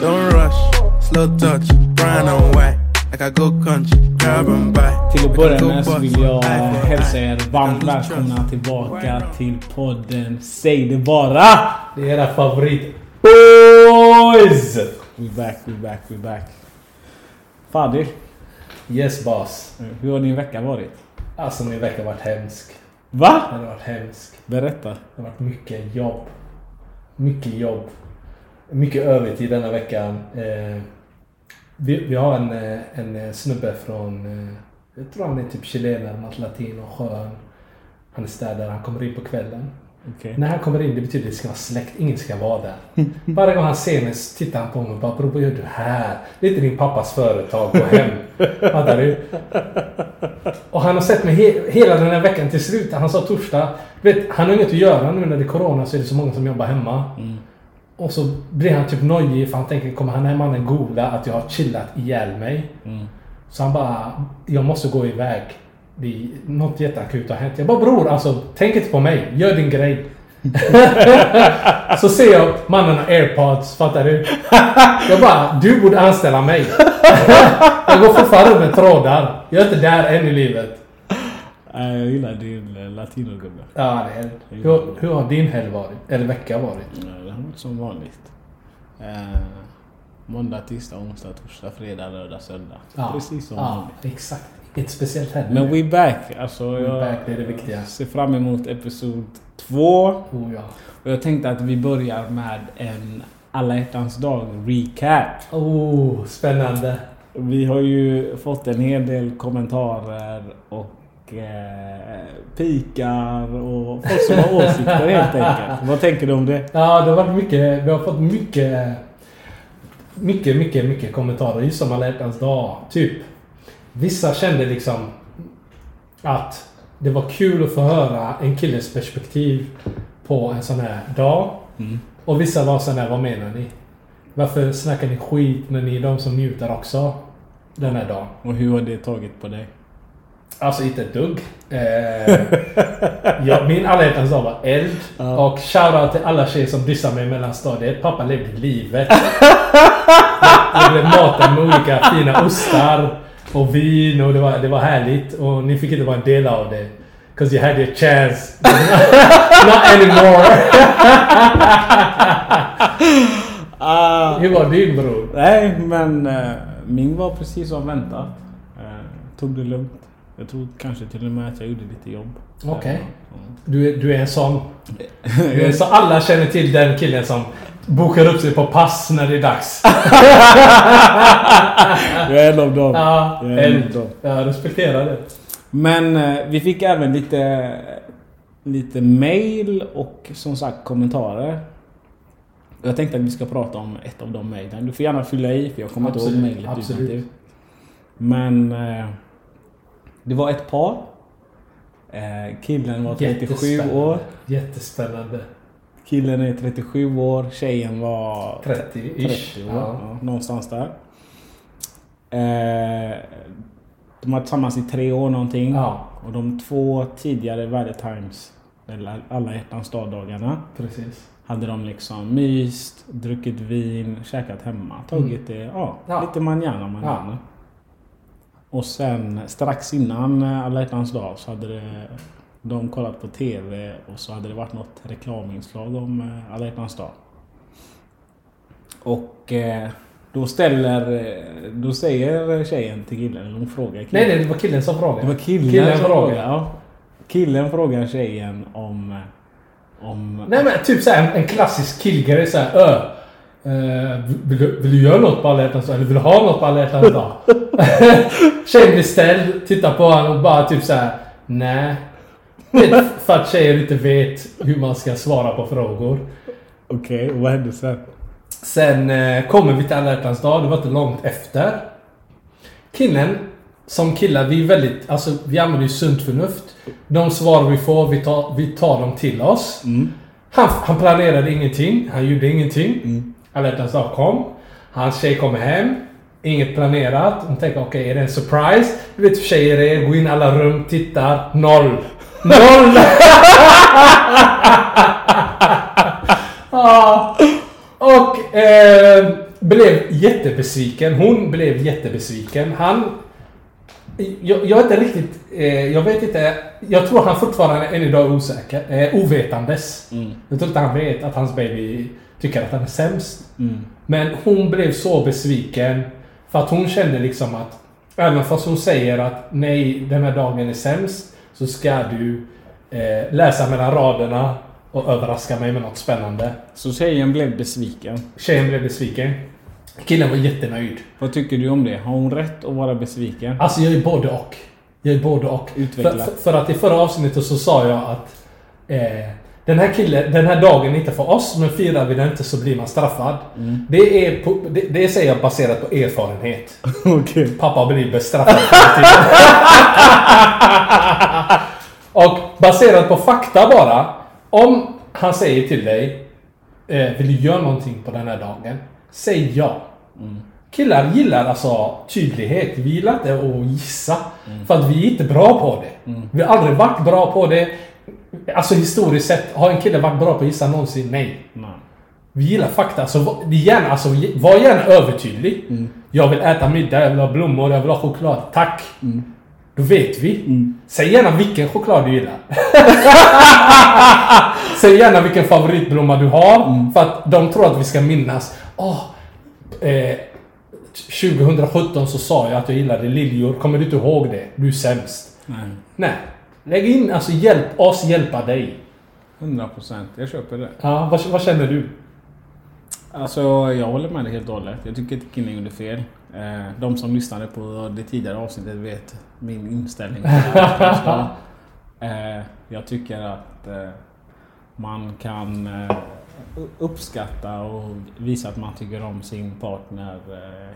Don't rush, slow touch, brown and white. Like I go country, grab and buy. Till att börja med så vill jag hälsa er varmt välkomna tillbaka till podden Säg det bara! Det är era favorit boys! We back, we back, we back. Fadir, Yes boss. hur har din vecka varit? Alltså min vecka har varit hemsk. Va? Den har varit hemsk. Berätta. Det har varit mycket jobb. Mycket jobb. Mycket övertid denna veckan. Eh, vi, vi har en, eh, en eh, snubbe från, eh, jag tror han är typ chilenare, något latin och skön. Han är städare, han kommer in på kvällen. Okej. När han kommer in, det betyder att det ska vara släkt, ingen ska vara där. Varje gång han ser mig så tittar han på mig och bara “Bror, vad gör du här? Det är inte din pappas företag, gå hem”. Fattar du? Och han har sett mig he hela den här veckan till slut. Han sa torsdag, vet, han har inget att göra nu när det är corona så är det så många som jobbar hemma. Och så blir han typ nojig för han tänker, kommer han här mannen googla att jag har chillat ihjäl mig? Så han bara, jag måste gå iväg. Det är något jätteakut har hänt. Jag bara, bror alltså, tänk inte på mig. Gör din grej. så ser jag mannen har airpods, fattar du? Jag bara, du borde anställa mig. jag går fortfarande med trådar. Jag är inte där än i livet. Äh, Jag gillar din eh, latinogubbe. Ja, det är det. Hur, hur har din helg varit? Eller vecka varit? Ja, Det har varit som vanligt. Eh, måndag, tisdag, onsdag, torsdag, fredag, lördag, söndag. Precis som ja, vanligt. exakt. Inget speciellt heller. Men we back. Alltså, We jag back, det är det viktiga. ser fram emot episod två. Oh, ja. Och jag tänkte att vi börjar med en alla hjärtans dag recap. oh, spännande. Vi har ju fått en hel del kommentarer och eh, pikar och folk som har åsikter helt enkelt. Vad tänker du om det? Ja, det har varit mycket. Vi har fått mycket, mycket, mycket, mycket kommentarer just som alla hjärtans dag. Typ, vissa kände liksom att det var kul att få höra en killes perspektiv på en sån här dag. Och vissa var sån här, vad menar ni? Varför snackar ni skit när ni är de som njuter också den här dagen? Och hur har det tagit på dig? Alltså inte ett dugg. Eh, ja, min alla hjärtans dag var eld. Och shoutout till alla tjejer som dissar mig i mellanstadiet. Pappa levde livet. Det blev maten med olika fina ostar och vin och det var, det var härligt. Och ni fick inte vara en del av det. Cause you had your chance. Not anymore. Hur var din bror? Nej, men eh, min var precis som väntat. Eh, tog det lugnt. Jag tror kanske till och med att jag gjorde lite jobb. Okej. Eh, Du, är- du är en sån. Du är sån. Alla känner till den killen som bokar upp sig på pass när det är dags. Jag är en av dem. Ja, Jag en av dem. Jag respekterar det. Men eh, vi fick även lite, lite mail och som sagt kommentarer. Jag tänkte att vi ska prata om ett av de mailen. Du får gärna fylla i för jag kommer inte ihåg mailet absolut. Men eh, det var ett par. Eh, killen var 37 Jättespännande. år. Jättespännande. Killen är 37 år. Tjejen var 30-ish. 30 år. Ja. Ja, någonstans där. Eh, de har varit tillsammans i tre år någonting. Ja. Och de två tidigare Valentine's, eller alla hjärtans dag-dagarna, Precis. hade de liksom myst, druckit vin, käkat hemma. Tagit det, Mm. Ja. lite manjana manjana. Och sen strax innan eh, alla hjärtans dag så hade det, de kollat på TV och så hade det varit något reklaminslag om eh, alla hjärtans dag. Och eh, då ställer, då säger tjejen till killen, eller hon frågar killen. Nej, nej, det var killen som frågade. Det var killen, Killen som frågade. Ja. Killen frågar tjejen om... om Nej men typ såhär en, klassisk killgrej såhär Ö. Eh, vill, du, vill du göra något på alla hjärtans dag? Eller vill du ha något på alla hjärtans dag? Tjejen blir ställd, tittar på honom och bara typ såhär Nej. Vet, För att tjejer inte vet hur man ska svara på frågor. Okej, och vad hände sen? Sen eh, kommer vi till alla hjärtans dag, det var inte långt efter. Killen, som killar, vi är väldigt, alltså vi använder ju sunt förnuft. De svar vi får, vi tar, vi tar dem till oss. Han, han planerade ingenting, han gjorde ingenting. Alla hjärtans dag kom. Hans tjej kommer hem. Inget planerat. Hon tänker okej, är det en surprise? Du vet hur tjejer är, går in i alla rum, tittar. Noll! Noll! ah. Och eh, blev jättebesviken. Hon blev jättebesviken. Han... Jag, jag är inte riktigt... Eh, jag vet inte. Jag tror han fortfarande än idag är osäker. Eh, ovetandes. Jag tror inte han vet att hans baby tycker att han är sämst. Men hon blev så besviken. För att hon kände liksom att... Även fast hon säger att nej, den här dagen är sämst. Så ska du eh, läsa mellan raderna och överraska mig med något spännande. Så tjejen blev besviken. Tjejen blev besviken. Killen var jättenöjd. Vad tycker du om det? Har hon rätt att vara besviken? Alltså jag är både och. Jag är både och. Utveckla. För, för, för att i förra avsnittet så sa jag att eh, den här killen, den här dagen är inte för oss, men firar vi den inte så blir man straffad. Det, är på, det, det säger jag baserat på erfarenhet. Okej. Pappa blir bestraffad. Och baserat på fakta bara. Om han säger till dig eh, Vill du göra någonting på den här dagen? Säg ja. Killar gillar alltså tydlighet. Vi gillar inte att gissa. För att vi är inte bra på det. Vi har aldrig varit bra på det. Alltså historiskt sett, har en kille varit bra på att gissa någonsin? Nej. Nej. Vi gillar fakta. Så var, det är gärna, alltså, var gärna övertydlig. Jag vill äta middag, jag vill ha blommor, jag vill ha choklad. Tack! Då vet vi. Säg gärna vilken choklad du gillar. Säg gärna vilken favoritblomma du har. För att de tror att vi ska minnas. Åh, eh, 2017 så sa jag att jag gillade liljor. Kommer du inte ihåg det? Du är sämst. Nej. Nej. Lägg in, alltså hjälp oss hjälpa dig. 100 procent. Jag köper det. Ja, vad, vad känner du? Alltså, jag håller med dig helt och hållet. Jag tycker inte killen gjorde fel. Eh, de som lyssnade på det tidigare avsnittet vet min inställning. eh, jag tycker att eh, man kan uppskatta och visa att man tycker om sin partner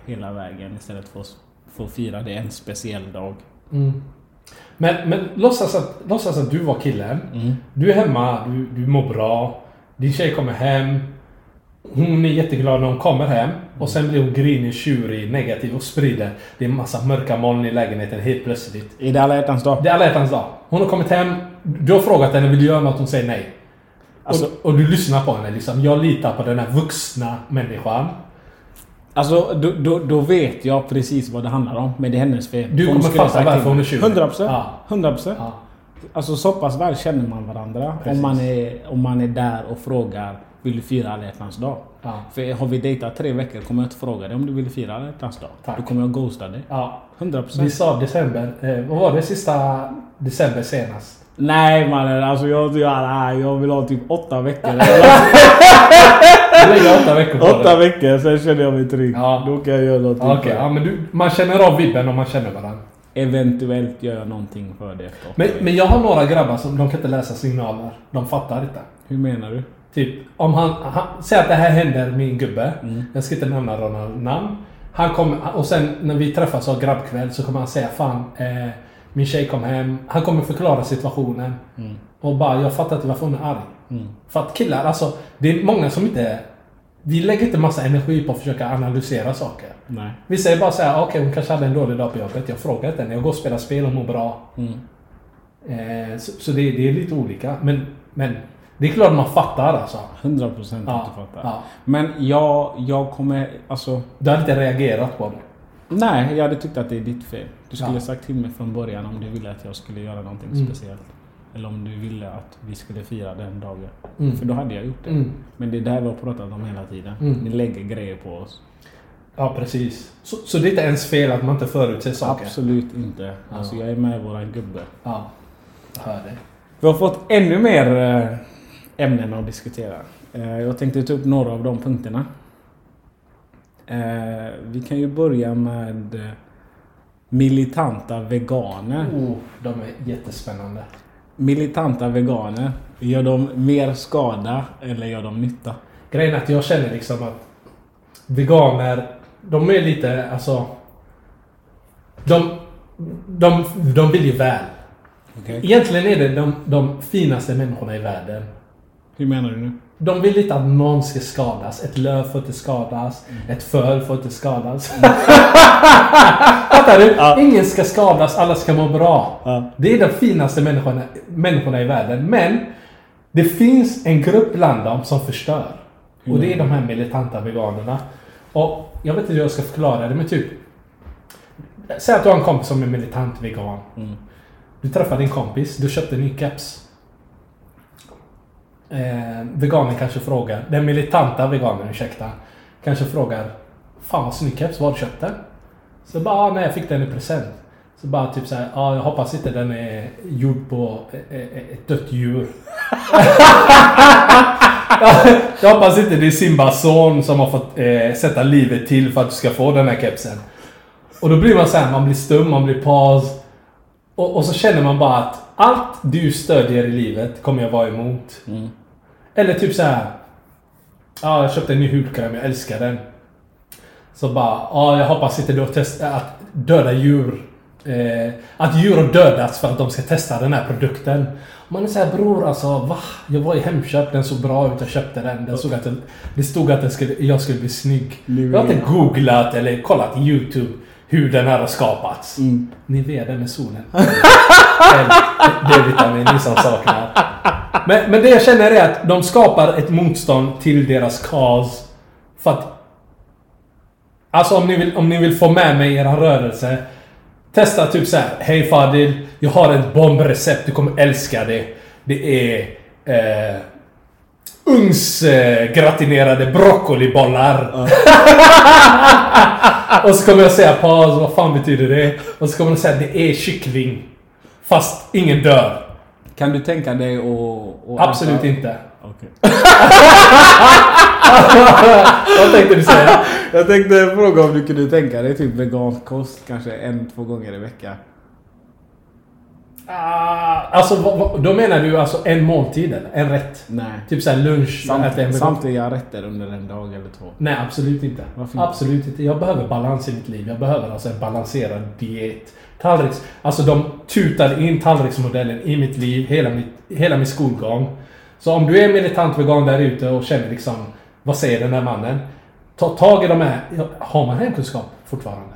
hela vägen istället för att få fira det en speciell dag. Men, men låtsas, att, låtsas att du var killen. Du är hemma, du, du mår bra. Din tjej kommer hem. Hon är jätteglad när hon kommer hem. Och sen blir hon grinig, tjurig, negativ och sprider. Det är en massa mörka moln i lägenheten helt plötsligt. Är det alla hjärtans dag? Det är alla hjärtans dag. Hon har kommit hem. Du har frågat henne, vill du göra något? Hon säger nej. Alltså- och, och du lyssnar på henne liksom. Jag litar på den här vuxna människan. Alltså, då, då, då vet jag precis vad det handlar om. Men det är hennes fel. Du kommer fatta varför hon är tjurig. 100 procent. Ja. 100 procent. Ja. Alltså så pass väl känner man varandra Precis. om man, är, om man är där och frågar Vill du fira alla hjärtans dag? Ja. För har vi dejtat tre veckor kommer jag inte fråga dig om du vill fira alla hjärtans dag. Tack. Då kommer jag ghosta dig. Ja. 100 Vi procent. sa december. Eh, vad var det sista december senast? Nej mannen, alltså jag, jag, nej, jag vill ha typ åtta veckor. Du lägger åtta veckor på åtta det. veckor, sen känner jag mig trygg. Ja. Då kan jag göra någonting Okej, för ja, men du, man känner av vibben om man känner varandra. Eventuellt gör jag någonting för det efter Men, men jag har några grabbar som de kan inte läsa signaler. De fattar inte. Hur menar du? Typ, om han, han säger att det här händer min gubbe. Jag ska inte nämna några namn. Han kom, och sen när vi träffas av grabbkväll så kommer han säga fan, eh, min tjej kom hem. Han kommer förklara situationen. Och bara, jag fattar inte varför hon är arg. För att killar, alltså, det är många som inte... Vi lägger inte massa energi på att försöka analysera saker. Nej. Vi säger bara så här, okej hon kanske hade en dålig dag på jobbet. Jag frågar inte henne. Jag går och spelar spel och mår bra. Eh, så så det, det är lite olika. Men, men det är klart man fattar alltså. 100 procent Ja, att du fattar. ja. Men jag, jag kommer... Alltså... Du har inte reagerat på det. Nej, jag hade tyckt att det är ditt fel. Du skulle Ja. sagt till mig från början om du ville att jag skulle göra någonting Mm. speciellt. Eller om du ville att vi skulle fira den dagen. Mm. För då hade jag gjort det. Mm. Men det är det här vi har pratat om hela tiden. Mm. Ni lägger grejer på oss. Ja, precis. Så, så det är inte ens fel att man inte förutser saker? Absolut inte. Alltså jag är med våran gubbe. Ja. Jag hör det. Vi har fått ännu mer eh, ämnen att diskutera. Eh, Jag tänkte ta upp några av de punkterna. Eh, Vi kan ju börja med eh, militanta veganer. Oh, de är jättespännande. Militanta veganer, gör de mer skada eller gör de nytta? Grejen är att jag känner liksom att veganer, de är lite, alltså... De, de, de vill ju väl. Okej. Egentligen är det de, de finaste människorna i världen. Hur menar du nu? De vill inte att någon ska skadas. Ett löv får inte skadas. Ett föl får inte skadas. Fattar du? Ingen ska skadas, alla ska må bra. Ja. Det är de finaste människorna, människorna i världen. Men det finns en grupp bland dem som förstör. Och det är de här militanta veganerna. Och jag vet inte hur jag ska förklara det, men typ... Säg att du har en kompis som är militant vegan. Du träffar din kompis, du köpte en ny keps. Eh, veganen kanske frågar, den militanta veganen, ursäkta, kanske frågar Fan vad snygg keps, var har du köpt den? Så bara, ah, nej jag fick den i present. Så bara typ såhär, ah, jag hoppas inte den är gjord på eh, eh, eh ett dött djur. jag hoppas inte det är Simbas son som har fått eh, sätta livet till för att du ska få den här kepsen. Och då blir man såhär, man blir stum, man blir paus. Och, och så känner man bara att allt du stödjer i livet kommer jag vara emot. Mm. Eller typ så här. Ja, jag köpte en ny hudkräm, jag älskar den. Så bara, ja jag hoppas inte du har testat att döda djur. Eh, att djur har dödats för att de ska testa den här produkten. Man är såhär bror alltså va? Jag var i Hemköp, den såg bra ut, jag köpte den. den såg att den, det stod att den skulle, jag skulle bli snygg. Jag har inte googlat eller kollat YouTube hur den här har skapats. Nivea, den med solen. D-vitamin, ni som saknar. Men, men det jag känner är att de skapar ett motstånd till deras cause. För att... Alltså om ni vill, om ni vill få med mig i er rörelse. Testa typ så här. Hej Fadil, jag har ett bombrecept, du kommer älska det. Det är... Eh, ugnsgratinerade broccolibollar. Och så kommer jag säga paus, vad fan betyder det? Och så kommer de säga det är kyckling. Fast ingen dör. Kan du tänka dig att... Absolut äta- inte. Okej. Vad tänkte du säga? Jag tänkte fråga om du kunde tänka dig typ vegansk kost kanske en, två gånger i veckan. Ah, alltså, då menar du alltså en måltid eller? En rätt? Nej. Typ såhär lunch? Samt, samtliga rätter under en dag eller två. Nej, absolut inte. Varför? Absolut inte. Jag behöver balans i mitt liv. Jag behöver alltså en balanserad diet. Tallriks... Alltså de tutade in tallriksmodellen i mitt liv, hela, mitt, hela min skolgång. Så om du är militant vegan där ute och känner liksom, vad säger den här mannen? Ta tag i de här... Har man hemkunskap fortfarande?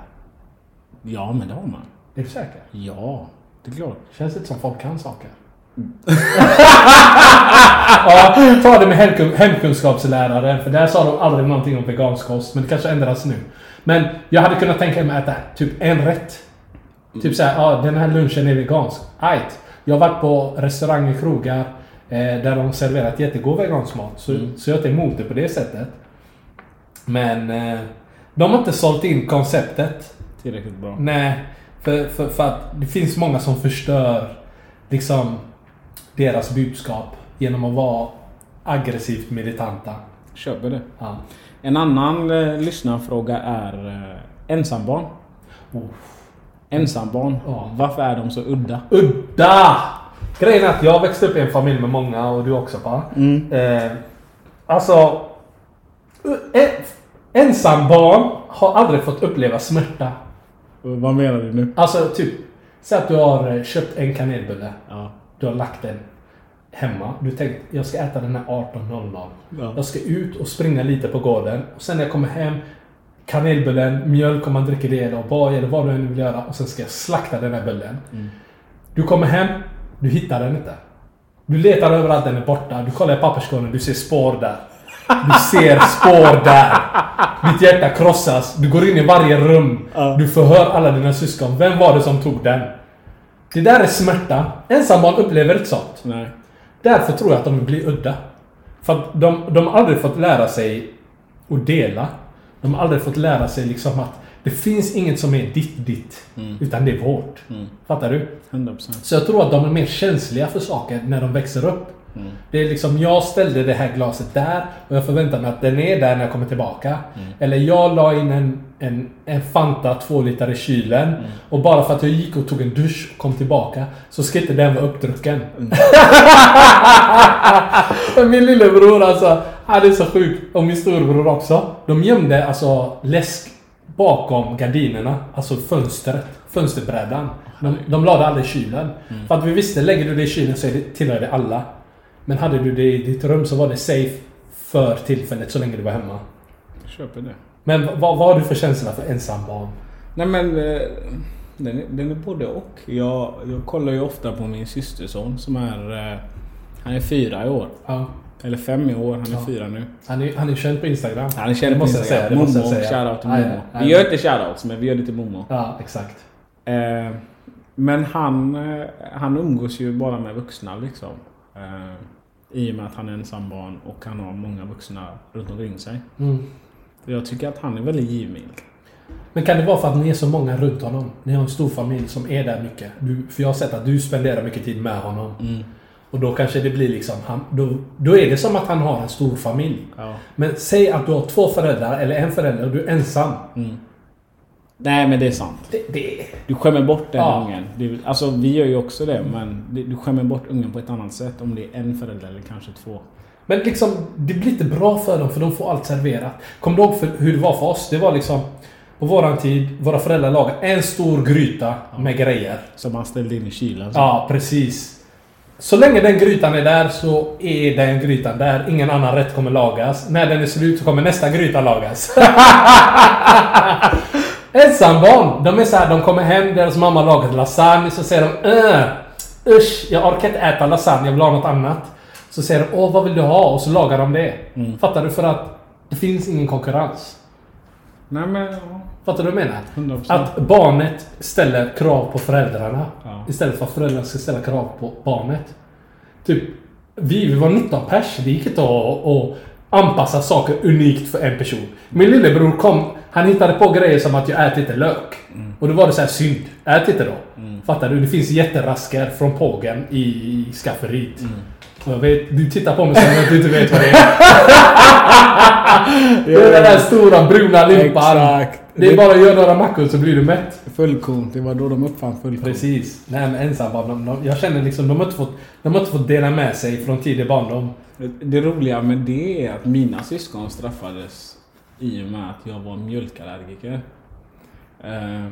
Ja, men det har man. Är du säker? Ja, det är klart. Känns inte som folk kan saker. ja, ta det med hemkun- hemkunskapslärare, för där sa de aldrig någonting om vegansk kost, men det kanske ändras nu. Men jag hade kunnat tänka mig att äta typ en rätt. Typ såhär, ja den här lunchen är vegansk. Ajt. Jag har varit på restauranger, krogar, eh, där de serverat jättegod vegansk mat. Så, så jag är inte emot det på det sättet. Men eh, de har inte sålt in konceptet. Tillräckligt bra. Nej, för, för, för att det finns många som förstör liksom deras budskap genom att vara aggressivt militanta. Köper det. Ja. En annan eh, lyssnarfråga är eh, ensambarn. Oh. Ensambarn. Ja. Varför är de så udda? Udda! Grejen är att jag växte upp i en familj med många och du också pa. Eh, alltså... Ensambarn har aldrig fått uppleva smärta. Vad menar du nu? Alltså typ, säg att du har eh, köpt en kanelbulle. Ja. Du har lagt den hemma. Du tänkt, jag ska äta den här 18.00. Ja. Jag ska ut och springa lite på gården. Och sen när jag kommer hem, kanelbullen, mjölk om man dricker det eller O'boy eller vad du än vill göra. Och sen ska jag slakta den här bullen. Du kommer hem, du hittar den inte. Du letar överallt, den är borta. Du kollar i papperskorgen, du ser spår där. Du ser spår där. Ditt hjärta krossas. Du går in i varje rum. Du förhör alla dina syskon. Vem var det som tog den? Det där är smärta. Ensambarn upplever ett sånt. Nej. Därför tror jag att de blir udda. För att de, de har aldrig fått lära sig att dela. De har aldrig fått lära sig liksom att det finns inget som är ditt, ditt. Utan det är vårt. Fattar du? 100%. Så jag tror att de är mer känsliga för saker när de växer upp. Det är liksom, jag ställde det här glaset där och jag förväntar mig att den är där när jag kommer tillbaka. Eller jag la in en, en, en Fanta 2 liter i kylen och bara för att jag gick och tog en dusch och kom tillbaka så ska inte den vara uppdrucken. Men min lillebror alltså, han är så sjuk. Och min storebror också. De gömde alltså läsk bakom gardinerna, alltså fönstret, fönsterbrädan. De, de la det aldrig i kylen. För att vi visste, lägger du det i kylen så är det, tillhör det alla. Men hade du det i ditt rum så var det safe för tillfället så länge du var hemma. Jag köper det. Men vad, vad har du för känsla för ensambarn? Nej men, eh, den är, den är både och. Jag, jag kollar ju ofta på min systerson som är... eh, Han är fyra i år. Ja. Eller fem i år, han är Ja. fyra nu. Han är, han är känd på Instagram. Han är känd Det på måste jag säga, Instagram. det Momo, shoutout till Momo. ja, Vi gör inte shoutouts men vi gör det till Momo. Ja, exakt. Eh, men han, han umgås ju bara med vuxna liksom. Eh, I och med att han är ensambarn och han har många vuxna runt omkring sig. Mm. Jag tycker att han är väldigt givmild. Men kan det vara för att ni är så många runt honom? Ni har en stor familj som är där mycket. Du, för jag har sett att du spenderar mycket tid med honom. Mm. Och då kanske det blir liksom... Han, då, då är det som att han har en stor familj. Ja. Men säg att du har två föräldrar eller en förälder och du är ensam. Nej men det är sant. Det, det, Du skämmer bort den Ja. ungen. Det, alltså vi gör ju också det men du skämmer bort ungen på ett annat sätt om det är en förälder eller kanske två. men liksom, det blir inte bra för dem för de får allt serverat. Kommer du ihåg för, hur det var för oss? Det var liksom... På våran tid, våra föräldrar lagade en stor gryta med grejer. Som man ställde in i kylen. så. Ja, precis. Så länge den grytan är där så är den grytan där. Ingen annan rätt kommer lagas. När den är slut så kommer nästa gryta lagas. Ensambarn, de är så här, de kommer hem, deras mamma lagat lasagne, så säger de äh, Usch, jag orkar inte äta lasagne, jag vill ha något annat. Så säger de åh vad vill du ha? Och så lagar de det. Fattar du? För att det finns ingen konkurrens. Nej men ja. Fattar du vad jag menar? 100%. Att barnet ställer krav på föräldrarna. Ja. Istället för att föräldrarna ska ställa krav på barnet. Typ, vi, vi var 19 pers. Det gick inte att anpassa saker unikt för en person. Min lillebror kom, han hittade på grejer som att jag äter inte lök. Och då var det så här synd. Ät inte då. Fattar du? Det finns jätterasker från pågen i, skafferiet. Och jag vet, du tittar på mig som att du inte vet vad det är. det är den där stora bruna limpan. Exakt. Det är bara att göra några mackor så blir du mätt. Fullkorn, det var då de uppfann fullkorn. Precis. Nej men de, jag känner liksom de har, inte fått, de har inte fått dela med sig från tidig barndom. Det roliga med det är att mina syskon straffades i och med att jag var mjölkallergiker. Eh,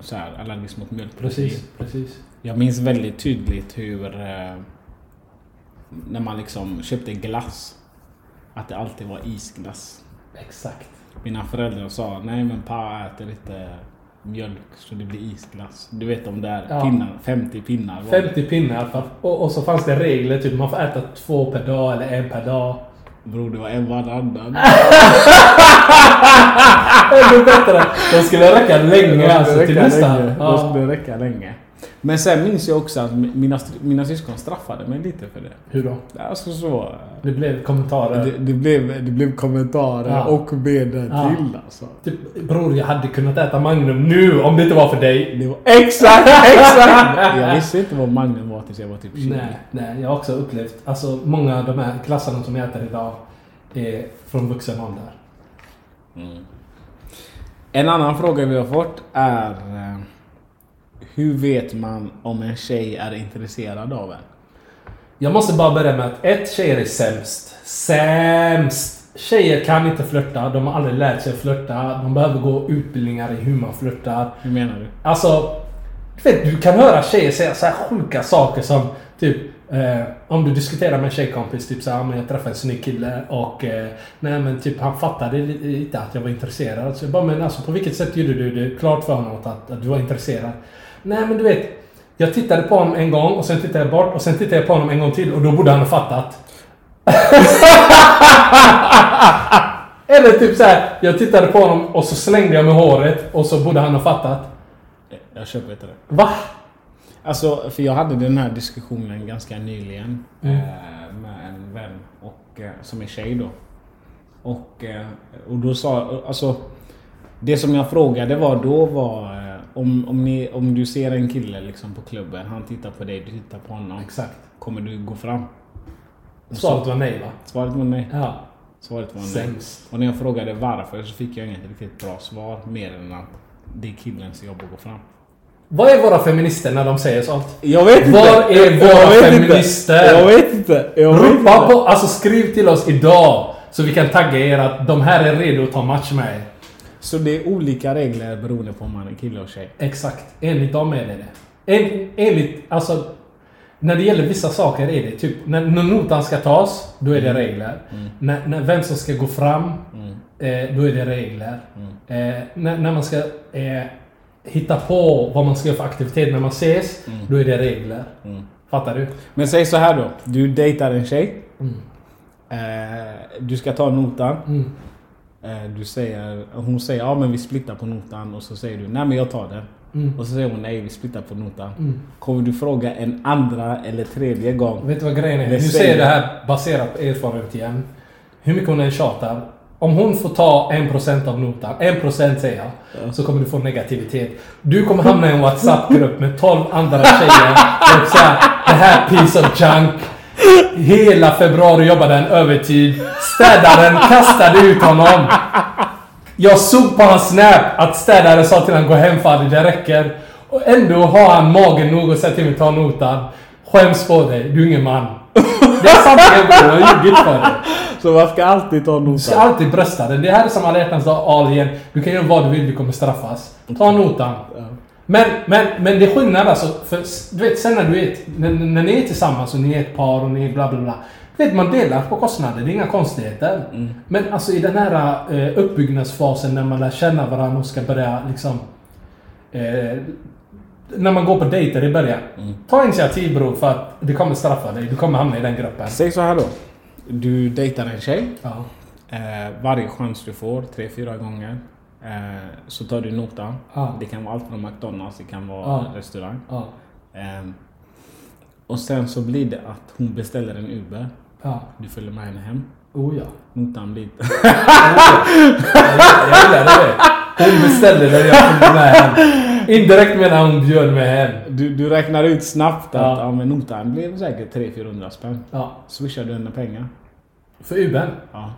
så här, allergisk mot mjölkprotein. Precis, precis. Jag minns väldigt tydligt hur... Eh, när man liksom köpte glass. Att det alltid var isglass. Exakt. Mina föräldrar sa nej men pa äter lite mjölk så det blir isglass. Du vet de där Ja. pinnar, 50 pinnar. var det. 50 pinnar och, och så fanns det regler, typ man får äta två per dag eller en per dag. Bror det var en varannan. Ännu bättre! De skulle räcka länge alltså skulle till nästa. Ja. skulle räcka länge. Men sen minns jag också att mina, mina syskon straffade mig lite för det. Hur då? Alltså så... Det blev kommentarer. Det, det, blev, det blev kommentarer Ja. och mer Ja. till alltså. Typ, bror jag hade kunnat äta Magnum nu om det inte var för dig. Det var exakt, exakt! jag visste inte vad Magnum var tills jag var typ 20. Nej, nej, jag har också upplevt, alltså många av de här klasserna som jag äter idag är från vuxen ålder. En annan fråga vi har fått är eh, Hur vet man om en tjej är intresserad av en? Jag måste bara börja med att ett, tjejer är sämst. Sämst! tjejer kan inte flörta. De har aldrig lärt sig flörta. De behöver gå utbildningar i hur man flörtar. Hur menar du? Alltså, du vet, du kan höra tjejer säga så här sjuka saker som typ eh, om du diskuterar med en tjejkompis, typ såhär, men jag träffade en snygg kille och eh, nej men typ han fattade lite att jag var intresserad. Så jag bara, men alltså på vilket sätt gjorde du det klart för honom att, att du var intresserad? Nej men du vet, jag tittade på honom en gång och sen tittade jag bort och sen tittade jag på honom en gång till och då borde han ha fattat. Eller typ så här, jag tittade på honom och så slängde jag med håret och så borde han ha fattat. Jag köper inte det. Va? Alltså, för jag hade den här diskussionen ganska nyligen Mm. eh, med en vän och, eh, som är tjej då. Och, eh, och då sa, alltså Det som jag frågade var då var om, om, ni, om du ser en kille liksom på klubben, han tittar på dig, du tittar på honom. Exakt. Kommer du gå fram? Och Svaret var nej va? Svaret var nej. Ja. Svaret var nej. Sämst. Och när jag frågade varför så fick jag inget riktigt bra svar mer än att det är killens jobb att gå fram. Vad är våra feminister när de säger sånt? Jag vet Var är våra feminister? Jag vet inte. Jag vet Ropa inte. på, alltså skriv till oss idag så vi kan tagga er att de här är redo att ta match med er. Så det är olika regler beroende på om man är kille och tjej? Exakt. Enligt dem är det det. En, enligt, alltså när det gäller vissa saker är det typ när, när notan ska tas, då är det regler. När, när vem som ska gå fram, eh, då är det regler. Eh, när, när man ska eh, hitta på vad man ska göra för aktivitet när man ses, då är det regler. Fattar du? Men säg så här då. Du dejtar en tjej. Mm. Eh, du ska ta notan. Mm. Eh, du säger, hon säger ja men vi splittar på notan och så säger du nej men jag tar den. Mm. Och så säger hon nej vi splittar på notan. Kommer du fråga en andra eller tredje gång? Vet du vad grejen är? Nu säger- det här baserat på erfarenhet igen. Hur mycket hon än tjatar. Om hon får ta 1% av notan, 1% säger jag, så kommer du få negativitet. Du kommer hamna i en WhatsApp-grupp med 12 andra tjejer och säga det här piece of junk. Hela februari jobbade han övertid. Städaren kastade ut honom. Jag såg på hans snap att städaren sa till honom gå hem Fadi, det räcker. Och ändå har han magen nog att säga till mig ta notan. Skäms på dig, du är ingen man. Det är sanningen bror, jag har ljugit för dig. Så man ska alltid ta Du ska notan? alltid brösta den. Det här är som alla hjärtans dag, all igen. Du kan göra vad du vill, du kommer straffas. Ta notan. Men, men, men det är skillnad alltså. För du vet, sen när du är, när, när ni är tillsammans och ni är ett par och ni är bla bla bla. Vet, man delar på kostnader. Det är inga konstigheter. Men alltså i den här eh, uppbyggnadsfasen när man lär känna varandra och ska börja liksom... Eh, när man går på dejter i början. Ta initiativ bror för att det kommer straffa dig. Du kommer hamna i den gruppen. Säg så här då. Du dejtar en tjej. Ja. Eh, varje chans du får, tre, fyra gånger. Eh, så tar du notan. Ja. Det kan vara allt från McDonalds, det kan vara Ja. restaurang. Ehm, och sen så blir det att hon beställer en Uber. Ja. Du följer med henne hem. Oh ja. Notan blir... Jag gillar det. Hon beställde den, jag följde med hem. Indirekt menar hon bjöd mig hem. Du, du räknar ut snabbt att Ja. ja. men notan blir säkert 300-400 spänn. Ja. Swishar du henne pengar? För Ubern? Ja.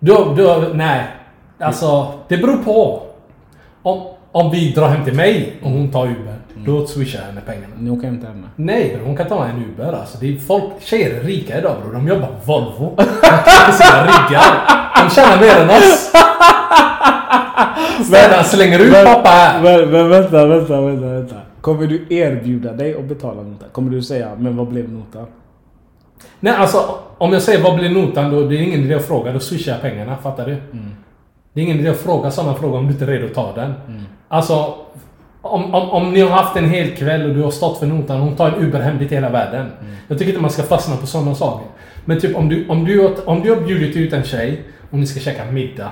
Då, då, nej. Alltså, det beror på. Om, om vi drar hem till mig och hon tar Uber, då swishar jag henne pengarna. Ni åker hem till henne? Nej, hon kan ta en Uber alltså. Det är folk, tjejer är rika idag bror. De jobbar på Volvo. De sina ryggar. De tjänar mer än oss. Städaren slänger ut pappa här. Men, men vänta, vänta, vänta, vänta. Kommer du erbjuda dig att betala notan? Kommer du säga, men vad blev notan? Nej, alltså om jag säger vad blir notan då, det är ingen idé att fråga. Då swishar jag pengarna, fattar du? Det är ingen idé att fråga sådana frågor om du inte är redo att ta den. Alltså, om, om, om ni har haft en hel kväll och du har stått för notan och hon tar en Uber hem dit hela världen. Jag tycker inte man ska fastna på sådana saker. Men typ om du, om du, har- om du har bjudit ut en tjej och ni ska käka middag.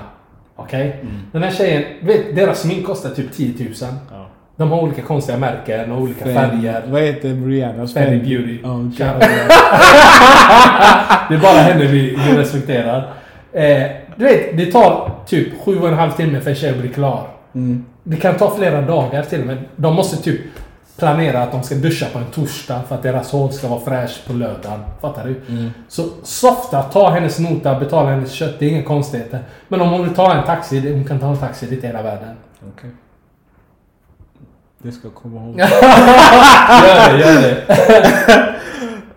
Okej? Den här tjejen, vet, deras smink kostar typ 10 000. Ja. De har olika konstiga märken och olika färger. Vad heter Briannas Fanny Beauty. Henne. det är bara henne vi, vi respekterar. Eh, du vet, det tar typ sju och en halv timme för en tjej att bli klar. Mm. Det kan ta flera dagar till och med. De måste typ planera att de ska duscha på en torsdag för att deras hår ska vara fräscht på lördagen. Fattar du? Så softa, ta hennes nota, betala hennes kött. Det är inga konstigheter. Men om hon vill ta en taxi, det- hon kan ta en taxi dit i hela världen. Okej. Det ska jag komma ihåg. Gör det, gör det.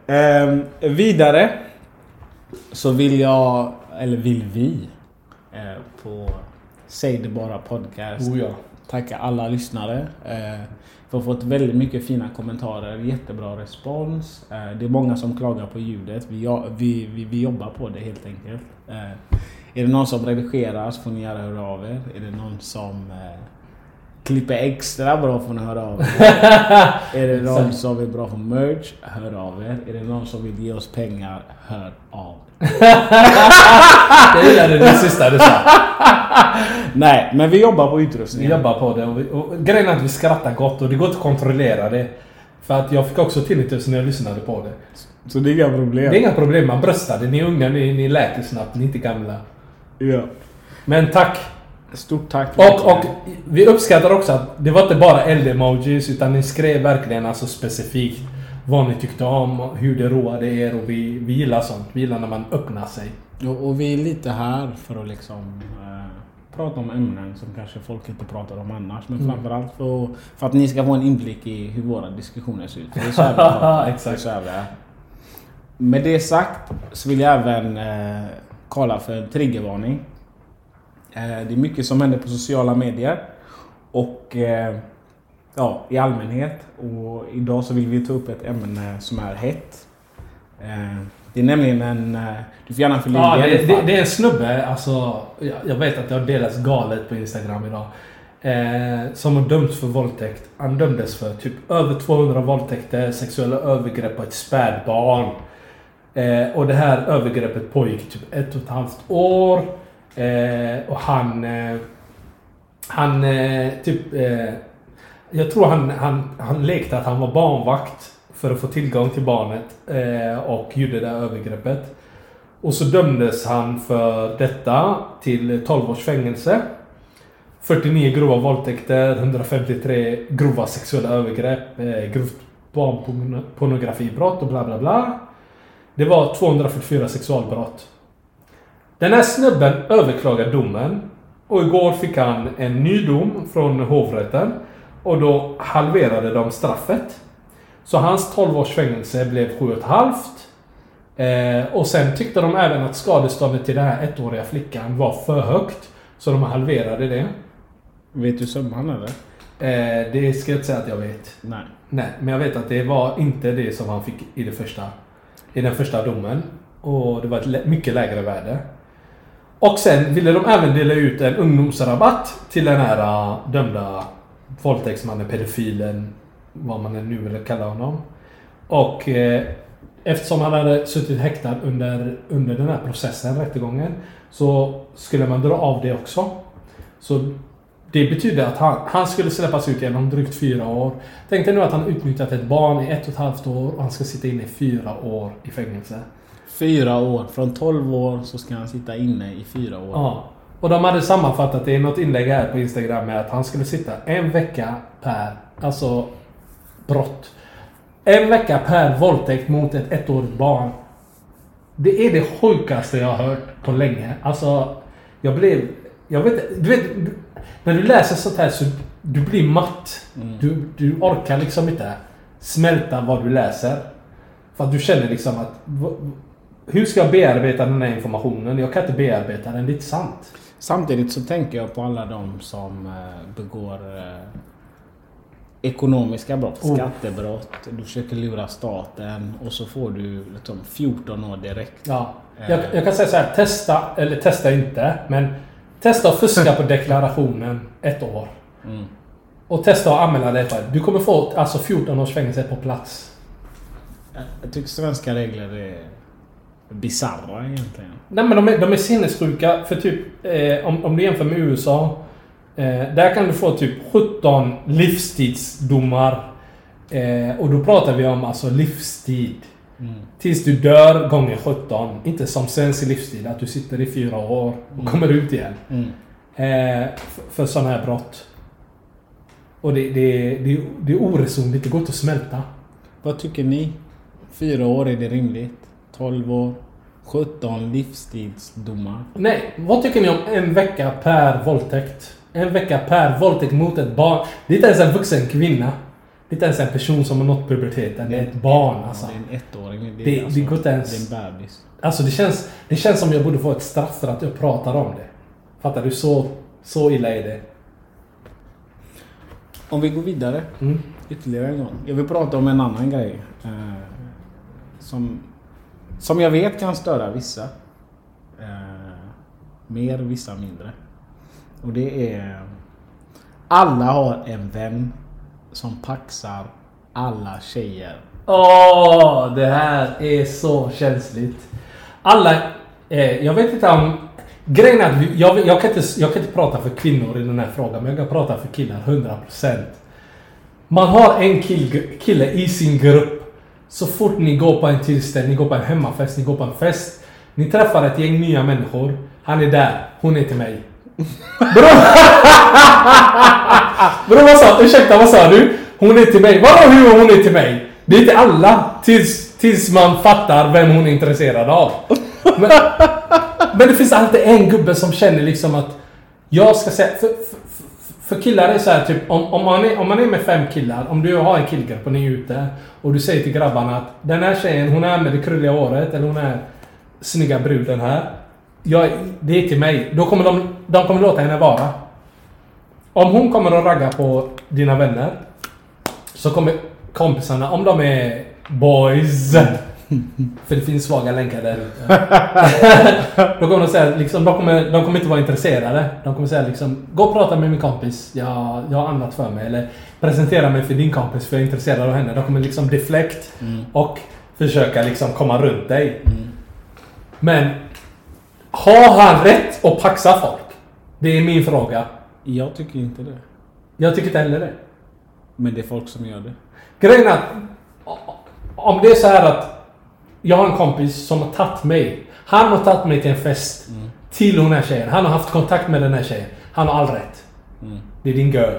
Ehm, vidare så vill jag eller vill vi, eh, på Säg det bara podcast. Oh ja. Tacka alla lyssnare. Eh, vi har fått väldigt mycket fina kommentarer, jättebra respons. Eh, det är många som klagar på ljudet. Vi, vi, vi, vi jobbar på det helt enkelt. Eh, är det någon som redigerar så får ni gärna höra av er. Är det någon som klipper extra bra får ni höra av er. är det någon som är bra på merch, hör av er. Är det någon som vill ge oss pengar, hör av Jag gillade det sista du sa. Nej, men vi jobbar på Vi utrustningen. jobbar på det och, vi, och grejen är att vi skrattar gott och det går inte att kontrollera det. För att jag fick också tinnitus när jag lyssnade på det. Så det är inga problem. Det är inga problem, man bröstade. Ni är unga, ni, ni läker snabbt, ni är inte gamla. Ja. Men tack! Stort tack. Och, och vi uppskattar också att det var inte bara eld-emojis utan ni skrev verkligen alltså specifikt vad ni tyckte om, hur det roade er och vi, vi gillar sånt. Vi gillar när man öppnar sig. Och, och vi är lite här för att liksom eh, prata om ämnen som kanske folk inte pratar om annars. Men Mm. framförallt för, för att ni ska få en inblick i hur våra diskussioner ser ut. Det är så här vi pratar. Exakt. Det är så här. Med det sagt så vill jag även eh, kolla för en triggervarning. Eh, det är mycket som händer på sociala medier. Och eh, ja, i allmänhet. Och idag så vill vi ta upp ett ämne som är hett. Eh, det är nämligen en... Eh, du får gärna fylla Ja, det, det, det, är en snubbe, alltså... Jag, vet att det har delats galet på Instagram idag. Eh, som har dömts för våldtäkt. Han dömdes för typ över 200 våldtäkter, sexuella övergrepp på ett spädbarn. Eh, och det här övergreppet pågick typ ett och ett halvt år. Eh, och han... Eh, han typ... Jag tror han, han, han lekte att han var barnvakt för att få tillgång till barnet eh, och gjorde det här övergreppet. Och så dömdes han för detta till 12 års fängelse. 49 grova våldtäkter, 153 grova sexuella övergrepp, eh, grovt barnpornografibrott och bla bla bla. Det var 244 sexualbrott. Den här snubben överklagade domen och igår fick han en ny dom från hovrätten och då halverade de straffet. Så hans 12 års fängelse blev 7,5. Eh, och sen tyckte de även att skadeståndet till den här ettåriga flickan var för högt. Så de halverade det. Vet du summan eller? Eh, det ska jag inte säga att jag vet. Nej. Nej, men jag vet att det var inte det som han fick i, det första, i den första domen. Och det var ett mycket lägre värde. Och sen ville de även dela ut en ungdomsrabatt till den här äh, dömda våldtäktsmannen, pedofilen, vad man nu vill kalla honom. Och eh, eftersom han hade suttit häktad under, under den här processen, rättegången, så skulle man dra av det också. Så det betyder att han, han skulle släppas ut genom drygt fyra år. Tänk dig nu att han utnyttjat ett barn i ett och ett halvt år och han ska sitta inne i fyra år i fängelse. Fyra år. Från 12 år så ska han sitta inne i fyra år. Ja. Och de hade sammanfattat det i något inlägg här på Instagram med att han skulle sitta en vecka per, alltså brott. En vecka per våldtäkt mot ett ettårigt barn. Det är det sjukaste jag har hört på länge. Alltså, jag blev... Jag vet du vet, när du läser sånt här så du blir matt. Du, du orkar liksom inte smälta vad du läser. För att du känner liksom att... Hur ska jag bearbeta den här informationen? Jag kan inte bearbeta den, det är inte sant. Samtidigt så tänker jag på alla de som eh, begår eh, ekonomiska brott, Oh. skattebrott. Du försöker lura staten och så får du liksom 14 år direkt. Ja. Jag, jag kan säga så här, testa, eller testa inte, men testa att fuska på deklarationen ett år. Mm. Och testa att anmäla dig för Du kommer få alltså 14 års fängelse på plats. Jag tycker svenska regler är bisarra egentligen. Nej men de är, de är sinnessjuka för typ, eh, om, om du jämför med USA. Eh, där kan du få typ 17 livstidsdomar. Eh, och då pratar vi om alltså livstid. Tills du dör gånger 17. Inte som svensk livstid, att du sitter i fyra år och kommer ut igen. Mm. Eh, f- för sådana här brott. Och det, det, det, det är oresonligt, det går inte att smälta. Vad tycker ni? Fyra år, är det rimligt? 12 år? 17 livstidsdomar? Nej, vad tycker ni om en vecka per våldtäkt? En vecka per våldtäkt mot ett barn. Det är inte ens en vuxen kvinna. Det är inte ens en person som har nått puberteten. Det är ett barn alltså. Det är en ettåring. Det, Det- är det går inte ens- Det är en bebis. Alltså det känns, det känns som jag borde få ett straff för att jag pratar om det. Fattar du? Så, så illa är det. Om vi går vidare Mm. ytterligare en gång. Jag vill prata om en annan grej. Eh, som, som jag vet kan störa vissa. Eh, mer, vissa mindre. Och det är... Alla har en vän som paxar alla tjejer. Åh, det här är så känsligt. Alla... Eh, jag vet inte om... Grejen är att vi, jag, jag, kan inte, jag kan inte prata för kvinnor i den här frågan, men jag kan prata för killar 100%. Man har en kill, kille i sin grupp. Så fort ni går på en tillställning, ni går på en hemmafest, ni går på en fest. Ni träffar ett gäng nya människor. Han är där, hon är till mig. Bro! Bro vad sa Ursäkta, vad sa du? Hon är till mig. Vadå hur hon är till mig? Det är till alla. Tills, tills man fattar vem hon är intresserad av. Men, men det finns alltid en gubbe som känner liksom att jag ska säga... För, för, för- killar är så här typ om, om, man är, om man är med fem killar, om du har en killgrupp och ni är ute och du säger till grabbarna att den här tjejen, hon är med det krulliga håret eller hon är snygga bruden här. Jag, det är till mig. Då kommer de, de kommer låta henne vara. Om hon kommer att ragga på dina vänner så kommer kompisarna, om de är boys, för det finns svaga länkar där. Då kommer de säga, liksom, de, kommer, de kommer inte vara intresserade. De kommer säga liksom, gå och prata med min kompis, jag, jag har annat för mig. Eller presentera mig för din kompis för jag är intresserad av henne. De kommer liksom deflect och försöka liksom komma runt dig. Men har han rätt att paxa folk? Det är min fråga. Jag tycker inte det. Jag tycker inte heller det. Men det är folk som gör det. Grejen är att om det är så här att jag har en kompis som har tagit mig. Han har tagit mig till en fest. Till den här tjejen. Han har haft kontakt med den här tjejen. Han har all rätt. Det är din girl.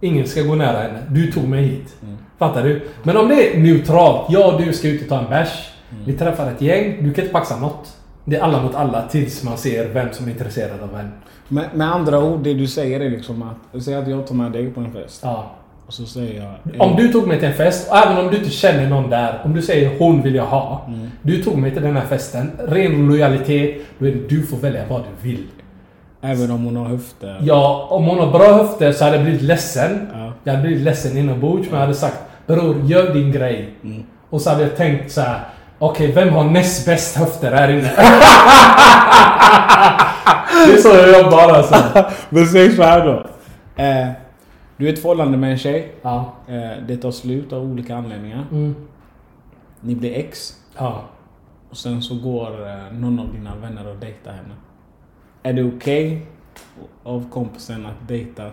Ingen ska gå nära henne. Du tog mig hit. Fattar du? Men om det är neutralt. Jag och du ska ut och ta en bärs. Vi träffar ett gäng. Du kan inte paxa något. Det är alla mot alla tills man ser vem som är intresserad av vem. Men med andra ord, det du säger är liksom att... Säg att jag tar med dig på en fest. Ja. Och så säger jag... Om du tog mig till en fest, och även om du inte känner någon där. Om du säger hon vill jag ha. Du tog mig till den här festen. Ren lojalitet. Då är det du får välja vad du vill. Även om hon har höfter. Ja, om hon har bra höfter så hade jag blivit ledsen. Ja. Jag hade blivit ledsen inombords. Men jag hade sagt Bror, gör din grej. Och så hade jag tänkt så här. Okej, vem har näst bäst höfter här inne? det är så jag jobbar alltså. Men säg så här då. Eh, du är i ett förhållande med en tjej. Ja. Eh, det tar slut av olika anledningar. Mm. Ni blir ex. Ja. Och sen så går eh, någon av dina vänner och dejtar henne. Är det okej av kompisen att dejta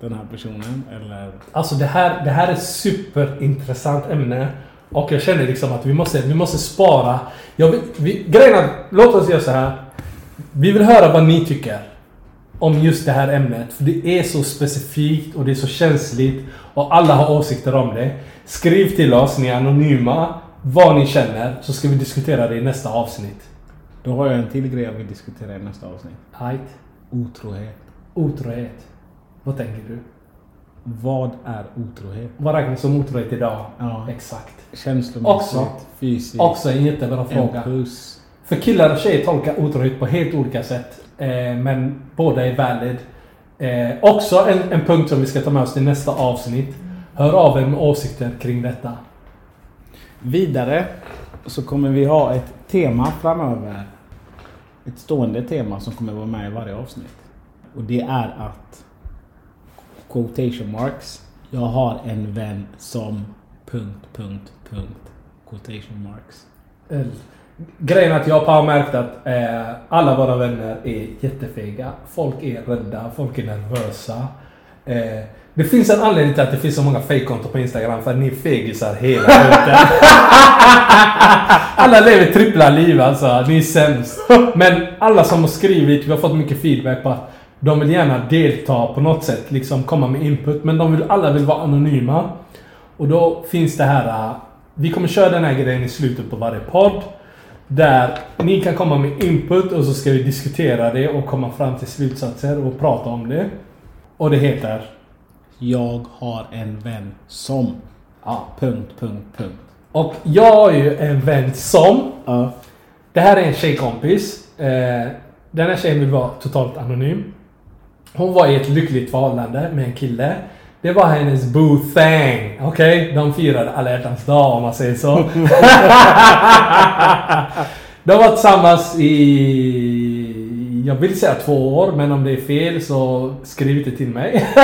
den här personen? Eller? Alltså det här, det här är ett superintressant ämne. Och jag känner liksom att vi måste, vi måste spara. Jag vi, grejen är, låt oss göra så här. Vi vill höra vad ni tycker. Om just det här ämnet. För det är så specifikt och det är så känsligt. Och alla har åsikter om det. Skriv till oss, ni är anonyma. Vad ni känner. Så ska vi diskutera det i nästa avsnitt. Då har jag en till grej jag vill diskutera i nästa avsnitt. Right? Otrohet. Otrohet. Vad tänker du? Vad är otrohet? Vad räknas som otrohet idag? Ja. Exakt. Känslomässigt, Också. fysiskt, Också en jättebra en fråga. puss. För killar och tjejer tolkar otrohet på helt olika sätt. Eh, men båda är valid. Eh, också en, en punkt som vi ska ta med oss till nästa avsnitt. Hör av er med åsikter kring detta. Vidare så kommer vi ha ett tema framöver. Ett stående tema som kommer vara med i varje avsnitt. Och det är att quotation marks. Jag har en vän som... Punkt, punkt, punkt. Quotation marks. Eh, grejen är att jag har märkt att eh, alla våra vänner är jättefega. Folk är rädda, folk är nervösa. Eh, det finns en anledning till att det finns så många fejkkonton på Instagram för att ni är fegisar hela tiden. alla lever trippla liv alltså. Ni är sämst. Men alla som har skrivit, vi har fått mycket feedback på att de vill gärna delta på något sätt, liksom komma med input. Men de vill, alla vill vara anonyma. Och då finns det här... Eh, vi kommer köra den här grejen i slutet på varje podd. Där ni kan komma med input och så ska vi diskutera det och komma fram till slutsatser och prata om det. Och det heter... Jag har en vän som... Ja. Punkt, punkt, punkt. Och jag har ju en vän som... Ja. Det här är en tjejkompis. Eh, den här tjejen vill vara totalt anonym. Hon var i ett lyckligt förhållande med en kille. Det var hennes boo thing. Okej? De firade alla hjärtans dag om man säger så. De var tillsammans i... Jag vill säga två år, men om det är fel så skriv inte till mig.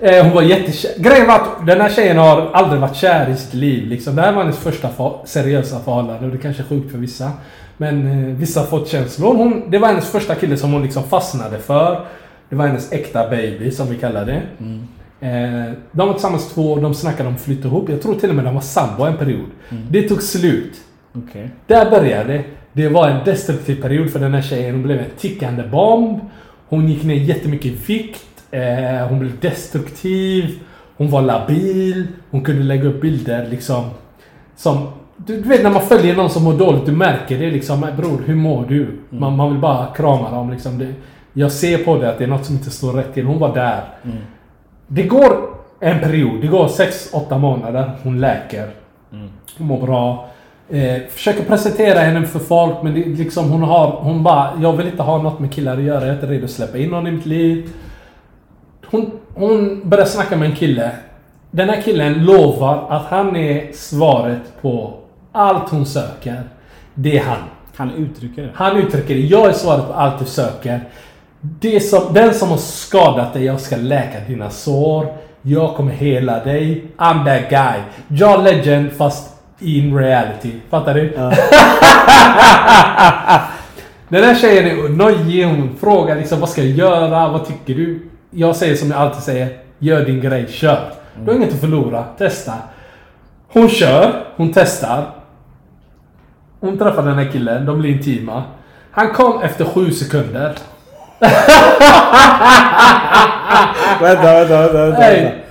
Eh, Hon var jättekär. Grejen var att den här tjejen har aldrig varit kär i sitt liv. Liksom. Det här var hennes första för- seriösa förhållande och det kanske är sjukt för vissa. Men eh, vissa har fått känslor. Hon, det var hennes första kille som hon liksom fastnade för. Det var hennes äkta baby som vi kallar det. Eh, de var tillsammans två år, de snackade om att flytta ihop. Jag tror till och med de var sambo en period. Det tog slut. Okej. Där började det. Det var en destruktiv period för den här tjejen. Hon blev en tickande bomb. Hon gick ner jättemycket i vikt. Eh, hon blev destruktiv. Hon var labil. Hon kunde lägga upp bilder liksom. Som... Du, du vet när man följer någon som mår dåligt, du märker det liksom. "Men Bror, hur mår du? Man, man vill bara krama dem liksom. Det, jag ser på det att det är något som inte står rätt till. Hon var där. Det går en period. Det går 6-8 månader. Hon läker. Hon mår bra. Eh, försöker presentera henne för folk men det, liksom hon har, hon bara, jag vill inte ha något med killar att göra, jag är inte redo att släppa in någon i mitt liv. Hon, hon börjar snacka med en kille. Den här killen lovar att han är svaret på allt hon söker. Det är han. Han uttrycker det. Han uttrycker det. Jag är svaret på allt du söker. Det som, den som har skadat dig, jag ska läka dina sår. Jag kommer hela dig. I'm that guy. John Legend fast in reality. Fattar du? Den här tjejen är nojig. Hon frågar liksom vad ska jag göra? Vad tycker du? Jag säger som jag alltid säger. Gör din grej. Kör. Du har inget att förlora. Testa. Hon kör. Hon testar. Hon träffar den här killen, de blir intima. Han kom efter sju sekunder. Vänta, vänta, vänta. vänta. Nej.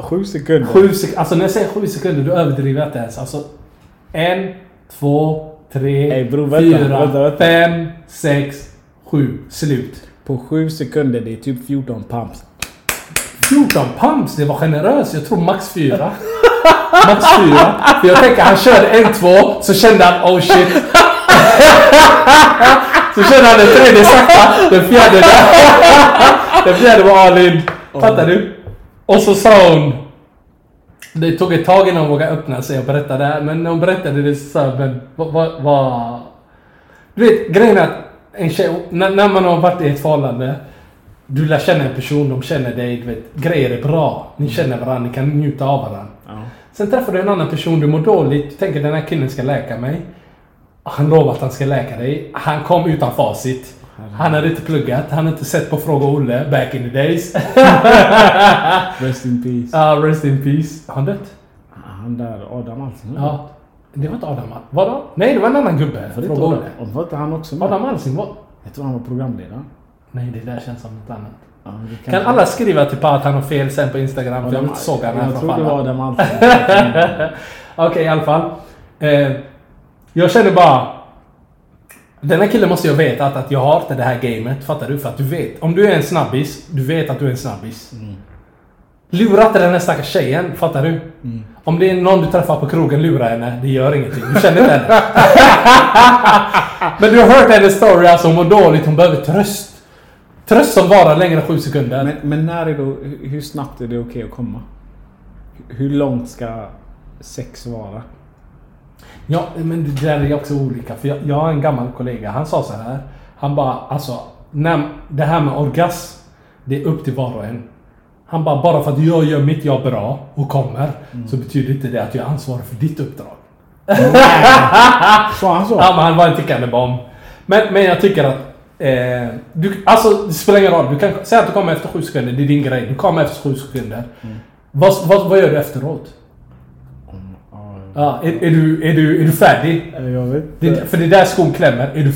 Sju sekunder. Sju sek alltså när jag säger sju sekunder, då överdriver jag inte ens. Alltså, en, två, tre, Nej, bror, vänta, fyra, vänta, vänta. fem, sex, sju. Slut. På sju sekunder, det är typ 14 pumps. 14 pumps, det var generöst. Jag tror max 4. max 4. För jag tänker han körde en, två, så kände han oh shit. så kände han den tredje sakta, den fjärde där. den fjärde var all in. Fattar du? Och så sa hon... Det tog ett tag innan hon vågade öppna sig och berätta det här, men när hon berättade det så sa jag, men vad... vad, vad... Du vet, grejen är att en tjej, när, när man har varit i ett förhållande du lär känna en person, de känner dig, du vet, grejer är bra. Ni känner varandra, ni kan njuta av varandra. Ja. Sen träffar du en annan person, du mår dåligt, du tänker den här killen ska läka mig. Han lovar att han ska läka dig. Han kom utan facit. Han hade inte pluggat, han hade inte sett på Fråga Olle back in the days. Rest in peace. Ja, rest in peace. Har han dött? Han där, Adam Alsing. Ja. Det var inte Adam Al- Var det? Nej, det var en annan gubbe. Var Fråga Olle. Adam? Var inte han också med? Adam Alsing var... Jag tror han var programledare. Nej, det där känns som något annat. Ja, det Kan alla skriva typ att han har fel sen på Instagram? För jag den här Jag från tror det var Adam Alsing. Okej, i alla fall. Eh, jag känner bara... Den här killen måste jag veta att, att jag har inte det här gamet. Fattar du? För att du vet. Om du är en snabbis, du vet att du är en snabbis. Lura inte den här stackars tjejen. Fattar du? Om det är någon du träffar på krogen, lura henne. Det gör ingenting. Du känner inte henne. Men du har hört hennes story. Alltså hon mår dåligt. Hon behöver tröst. Tröst som varar längre än sju sekunder. Men, men när är då, hur- snabbt är det okej att komma? Hur långt ska sex vara? Ja, men det där är också olika. För jag, jag har en gammal kollega, han sa så här. Han bara, alltså, när, det här med orgasm, det är upp till var och en. Han bara, bara för att jag gör mitt jobb bra och kommer, så betyder inte det att jag är ansvarig för ditt uppdrag. Sa han så? Ja, men han var en tickande bomb. Men, men jag tycker att, eh, du, alltså det spelar ingen roll. Du kan säga att du kommer efter sju sekunder, det är din grej. Du kommer efter sju sekunder. Vad, vad, vad gör du efteråt? Ja, är, är, du, är, du, är du färdig? Jag vet Det, för det är där skon klämmer. Är du...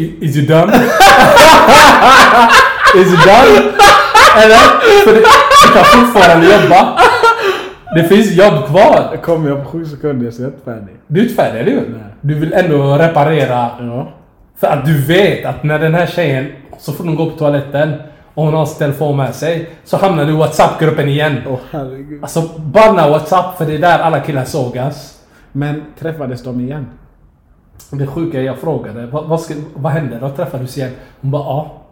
Is you done? is you done? Eller? För det, du kan fortfarande jobba. Det finns jobb kvar. Kommer jag på sju sekunder så är jag inte färdig. Du är inte färdig, eller hur? Du vill ändå reparera. Ja. För att du vet att när den här tjejen, så får hon gå på toaletten och hon har sin telefon med sig så hamnar du i WhatsApp-gruppen igen. Åh herregud. Alltså banna WhatsApp för det är där alla killar sågas. Men träffades de igen? Det sjuka är jag frågade vad, vad, ska, vad hände? Då träffades igen. Hon bara ja.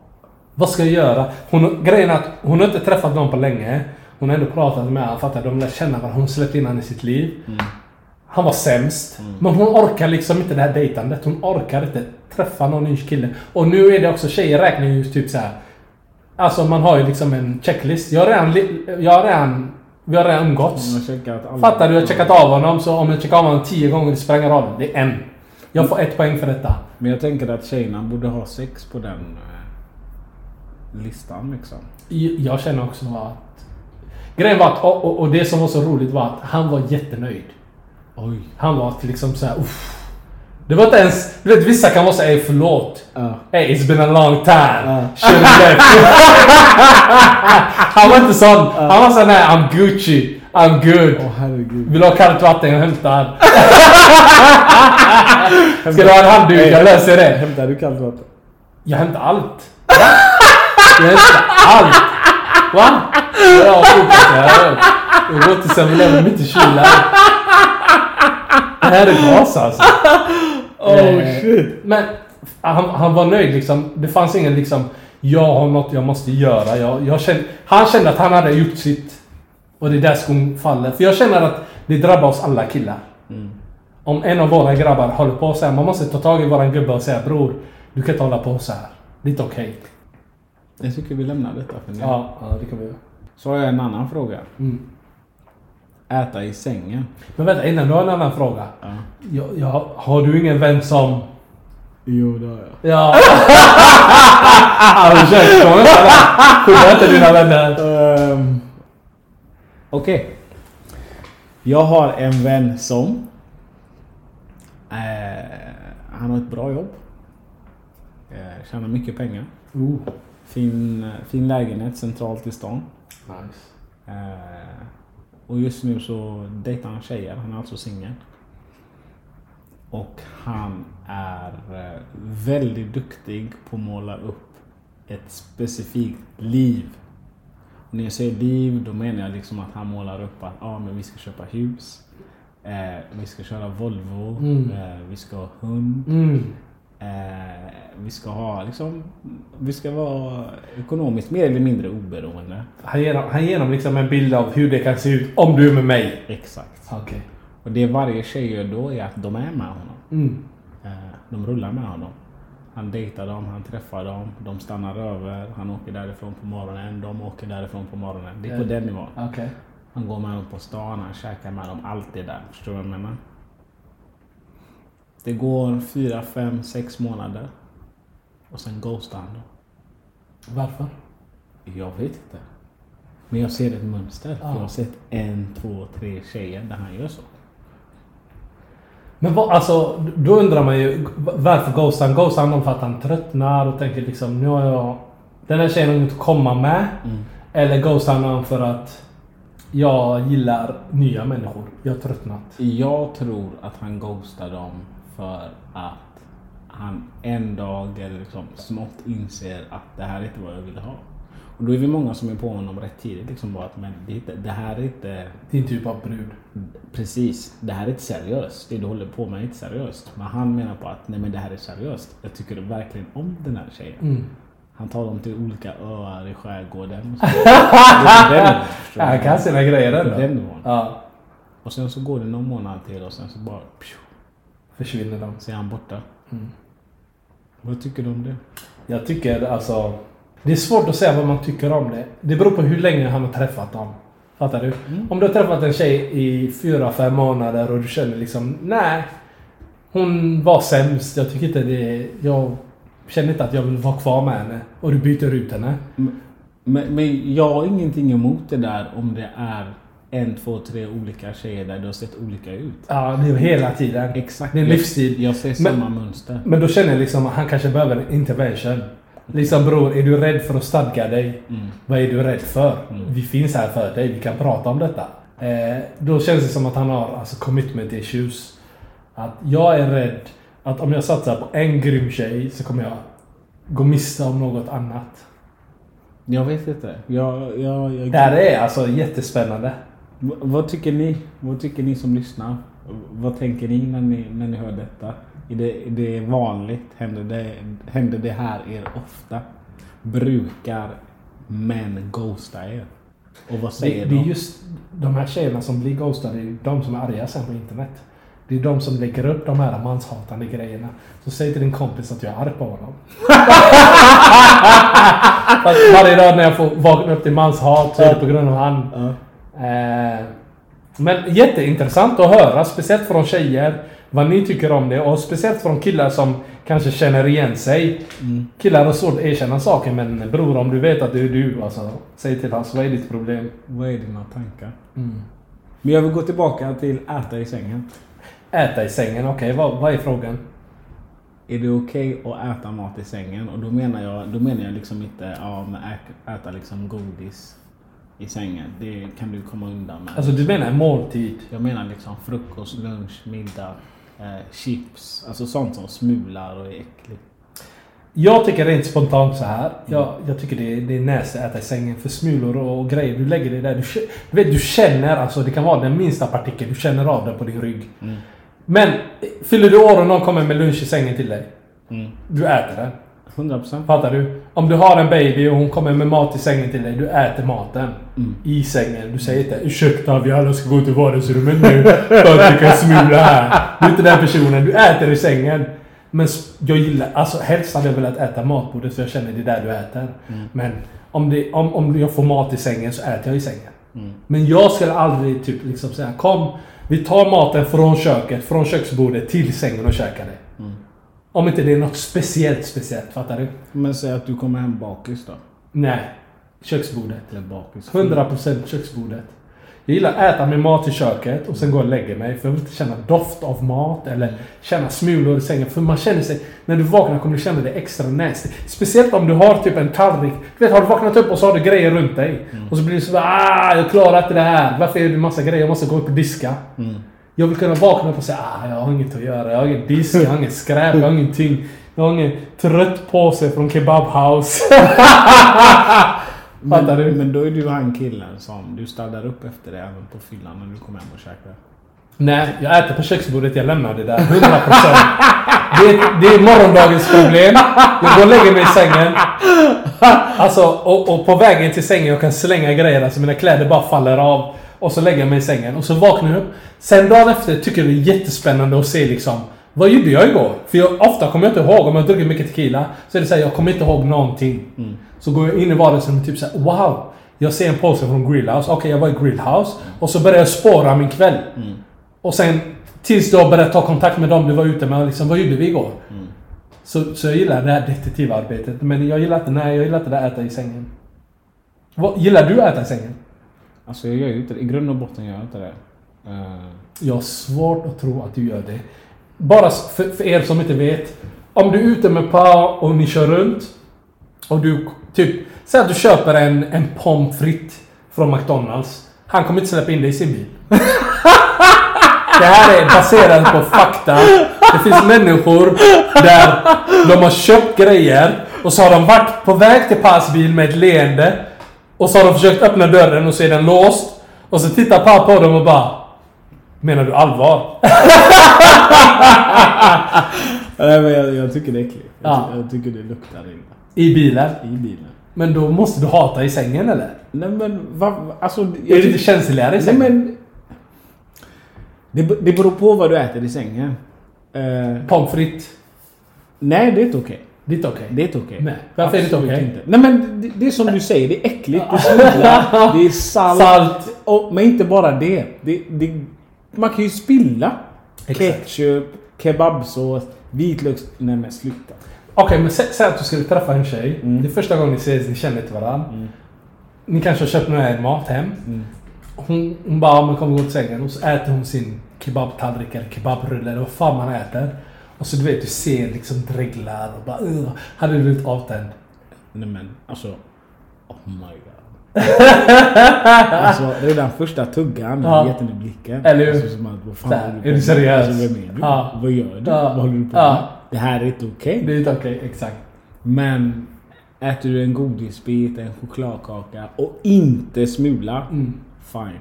Vad ska jag göra? Hon, grejen är att hon har inte träffat någon på länge. Hon har ändå pratat med honom, fattar De lär känna varandra. Hon släppte in honom i sitt liv. Han var sämst. Men hon orkar liksom inte det här dejtandet. Hon orkar inte träffa någon ny kille. Och nu är det också, tjejer räknar ju typ så här. Alltså man har ju liksom en checklist. Jag har redan, jag har redan vi har redan umgåtts. Fattar du? Jag har checkat av honom. Så om jag checkar av honom tio gånger, det spelar ingen roll. Det är en. Jag får ett poäng för detta. Men jag tänker att tjejerna borde ha sex på den eh, listan liksom. Jag jag känner också att... Grejen var att, och, och, och det som var så roligt var att han var jättenöjd. Oj. Han var liksom såhär uff. Det var inte ens... Du vet vissa kan vara såhär, "Ey, förlåt. Ja. Hey, it's been a long time. Left. han var inte sån. Han var sån här, I'm Gucci. I'm good. Åh herregud. Vill du ha kallt vatten? Jag hämtar. Ska du ha en handduk? Jag löser det. Hämtar du kallt vatten? Jag hämtar allt. Jag hämtar allt. Va? Jag har fokus här. Jag går till 7-Eleven mitt i kylan. Det här är gas alltså. Oh Eh, shit. Men han, han var nöjd liksom. Det fanns ingen liksom, jag har något jag måste göra. Jag, jag kände, han kände att han hade gjort sitt. Och det är där skon faller. För jag känner att det drabbar oss alla killar. Om en av våra grabbar håller på så här, man måste ta tag i våran gubbe och säga bror, du kan inte hålla på så här. Det är inte okej. Jag tycker vi lämnar detta för nu. Ja, ja, det kan vi göra. Så har jag en annan fråga. Mm. Äta i sängen. Men vänta, innan du har en annan fråga. Ja. Jag, jag, har du ingen vän som... Jo, det har jag. Ja. Skydda inte dina vänner. Ehm, Okej. Jag har en vän som... eh, han har ett bra jobb. Eh, tjänar mycket pengar. Ooh. Fin, eh, fin lägenhet centralt i stan. Nice. Eh, och just nu så dejtar han tjejer. Han är alltså singel. Och han är eh, väldigt duktig på att måla upp ett specifikt liv. Och när jag säger liv, då menar jag liksom att han målar upp att ah, men vi ska köpa hus. Eh, vi ska köra Volvo. Mm. Eh, vi ska ha hund. Mm. Eh, vi ska ha liksom, vi ska vara ekonomiskt mer eller mindre oberoende. Han ger, han ger dem liksom en bild av hur det kan se ut om du är med mig. Exakt. Okej. Och det varje tjej gör då är att de är med honom. Mm. Eh, de rullar med honom. Han dejtar dem, han träffar dem, de stannar över, han åker därifrån på morgonen, de åker därifrån på morgonen. Det är på den nivån. Okej. Han går med dem på stan, han käkar med dem, allt det där. Förstår du vad jag menar? Det går fyra, fem, sex månader. Och sen ghostar han dem. Varför? Jag vet inte. Men jag ser ett mönster. Ja. Jag har sett en, två, tre tjejer där han gör så. Men vad, alltså, då undrar man ju varför ghostar han? Ghostar han dem för att han tröttnar och tänker liksom nu har jag den här tjejen har inget att komma med. Eller ghostar han för att jag gillar nya människor. Jag har tröttnat. Jag tror att han ghostar dem för att han en dag liksom smått inser att det här är inte vad jag vill ha. Och då är vi många som är på honom rätt tidigt. Liksom bara att men det, är inte, det här är inte Din typ av brud. precis, det här är inte seriöst. Det du håller på med är inte seriöst. Men han menar på att nej men det här är seriöst. Jag tycker verkligen om den här tjejen. Mm. Han tar dem till olika öar i skärgården. så. Den han kan sina grejer ändå. den nivån. Ja. Och sen så går det någon månad till och sen så bara pju, Försvinner de. så är han borta. Mm. Vad tycker du om det? Jag tycker alltså... Det är svårt att säga vad man tycker om det. Det beror på hur länge han har träffat dem. Fattar du? Om du har träffat en tjej i fyra, fem månader och du känner liksom nej. Hon var sämst. Jag tycker inte det... Jag känner inte att jag vill vara kvar med henne. Och du byter ut henne. Men, men jag har ingenting emot det där om det är en, två, tre olika tjejer där du har sett olika ut. Ja, det är hela tiden. Exakt. Det är livsstil. Jag ser Men- samma mönster. Men då känner jag liksom att han kanske behöver en intervention. Liksom bror, är du rädd för att stadga dig? Mm. Vad är du rädd för? Mm. Vi finns här för dig, vi kan prata om detta. Eh, då känns det som att han har alltså, commitment issues. Att jag är rädd att om jag satsar på en grym tjej så kommer jag gå miste om något annat. Jag vet inte. Jag, jag, jag, Det här är alltså jättespännande. V- Vad tycker ni? Vad tycker ni som lyssnar? Vad tänker ni när ni, när ni hör detta? Är det, är det vanligt? Händer det, händer det här er ofta? Brukar män ghosta er? Och vad Det, säger det är de? just de här tjejerna som blir ghostade, det är de som är arga sen på internet. Det är de som lägger upp de här manshatande grejerna. Så säg till din kompis att jag är arg på honom. Varje dag när jag får vakna upp till manshat så är det på grund av han. Eh, men jätteintressant att höra, speciellt från tjejer, vad ni tycker om det. Och speciellt från killar som kanske känner igen sig. Killar har svårt att erkänna saker, men bror om du vet att det är du, alltså, säg till oss, vad är ditt problem? Vad är dina tankar? Men jag vill gå tillbaka till äta i sängen. Äta i sängen, okej, vad, vad är frågan? Är det okej att äta mat i sängen? Och då menar jag, då menar jag liksom inte ja, ä- äta liksom godis i sängen. Det kan du komma undan med. Alltså du menar en måltid? Jag menar liksom frukost, lunch, middag, eh, chips. Alltså sånt som smular och är äckligt. Jag tycker rent spontant så här. Jag, jag tycker det är, det är nasty att äta i sängen. För smulor och grejer, du lägger det där. Du, du, vet, du känner, alltså det kan vara den minsta partikeln. Du känner av den på din rygg. Men fyller du år och någon kommer med lunch i sängen till dig. Du äter den. 100 procent. Fattar du? Om du har en baby och hon kommer med mat i sängen till dig. Du äter maten. I sängen. Du säger inte ursäkta vi alla ska gå till vardagsrummet nu. För att vi kan smula här. Du är inte den personen. Du äter i sängen. Men jag gillar, alltså helst hade jag velat äta matbordet för jag känner det är där du äter. Men om, det, om, om jag får mat i sängen så äter jag i sängen. Men jag skulle aldrig typ liksom säga kom vi tar maten från köket, från köksbordet till sängen och käkar det. Om inte det är något speciellt speciellt, fattar du? Men säg att du kommer hem bakis då. Nej. Köksbordet. Eller bakis. 100% köksbordet. Jag gillar att äta min mat i köket och sen gå och lägga mig. För jag vill inte känna doft av mat eller känna smulor i sängen. För man känner sig... När du vaknar kommer du känna det extra nasty. Speciellt om du har typ en tallrik. Du vet, har du vaknat upp och så har du grejer runt dig. Och så blir det så ah, jag klarar inte det här. Varför är det massa grejer? Jag måste gå upp och diska. Jag vill kunna vakna upp och säga ah, jag har inget att göra. Jag har ingen disk, jag har inget skräp, jag har ingenting. Jag har ingen trött påse från kebabhouse. Fattar du? Men, då är du han killen som du städar upp efter det även på fyllan när du kommer hem och käkar. Nej, jag äter på köksbordet. Jag lämnar det där. 100%. Det är, det är morgondagens problem. Jag går och lägger mig i sängen. Alltså, och, och på vägen till sängen jag kan slänga grejerna så mina kläder bara faller av. Och så lägger jag mig i sängen och så vaknar jag upp. Sen dagen efter tycker jag det är jättespännande att se liksom vad gjorde jag igår? För jag, ofta kommer jag inte ihåg, om jag druckit mycket tequila, så är det såhär, jag kommer inte ihåg någonting. Så går jag in i vardagsrummet och typ såhär, wow! Jag ser en påse från Grillhouse, okej jag var i Grillhouse. Och så börjar jag spåra min kväll. Och sen tills du har börjat ta kontakt med dem du var ute med, liksom, vad gjorde vi igår? Så, så jag gillar det här detektivarbetet. Men jag gillar inte, nej jag gillar inte det här äta i sängen. Vad, gillar du att äta i sängen? Alltså jag gör ju inte det. I grund och botten gör jag inte det. Uh. Jag har svårt att tro att du gör det. Bara för, för er som inte vet. Om du är ute med Pa och ni kör runt. Och du typ... Säg att du köper en, en pommes frites från McDonalds. Han kommer inte släppa in dig i sin bil. Det här är baserat på fakta. Det finns människor där de har köpt grejer och så har de varit på väg till Pas bil med ett leende. Och så har de försökt öppna dörren och så är den låst. Och så tittar Pa på dem och bara... Menar du allvar? Nej men jag, jag tycker det är äckligt. Jag, Ja. jag tycker det luktar illa. I bilen? I bilen. Men då måste du hata i sängen eller? Nej men vad... Alltså... Är det lite känsligare i Nej sängen? men... Det, det beror på vad du äter i sängen. Eh, Pommes frites? nej det är inte okej. Det är inte okej. Det är inte okej. Nej. Varför är det inte Absolut okej? inte. Nej men det, det är som du säger, det är äckligt, det smular, det är salt. Salt. Och, men inte bara det. det, det man kan ju spilla Exakt. ketchup, kebabsås, vitlöks... Nej men sluta. Okej, men sä- säg att du skulle träffa en tjej. Mm. Det är första gången ni ses, ni känner inte varandra. Ni kanske har köpt med er mat hem. Mm. Hon, hon bara, men kommer gå till sängen. Och så äter hon sin kebabtallrik eller kebabrulle eller vad fan man äter. Och så du vet, du ser liksom dreglar och bara uh, Hade du blivit avtänd? Nej men alltså... Oh my god. alltså redan första tuggan Ja. ja. gett henne blicken. Eller hur? Alltså, som att, vad fan Där, håller är du seriös? Alltså, vem är du? Ja. Vad gör du? Ja. Vad håller du på Ja. med? Det här är inte okej. Det är inte okej, exakt. Men Äter du en godisbit, en chokladkaka och inte smula. Fine.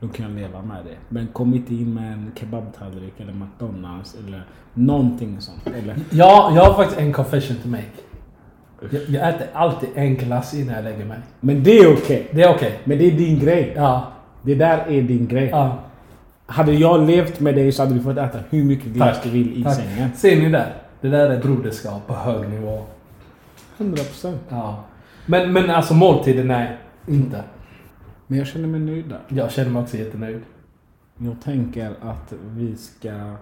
Då kan jag leva med det. Men kom inte in med en kebabtallrik eller McDonalds eller någonting sånt. Eller, Ja, jag har faktiskt en confession to make. Jag, jag äter alltid en glass innan jag lägger mig. men det är okej. Det är okej. Men det är din grej. Ja. Det där är din grej. ja. Hade jag levt med dig så hade du fått äta hur mycket glass Tack. du vill i Tack. sängen. Ser ni där? Det där är broderskap på hög nivå. 100%. Ja. Men, men alltså måltiden, nej. Inte. Men jag känner mig nöjd där. Jag känner mig också jättenöjd. Jag tänker att vi ska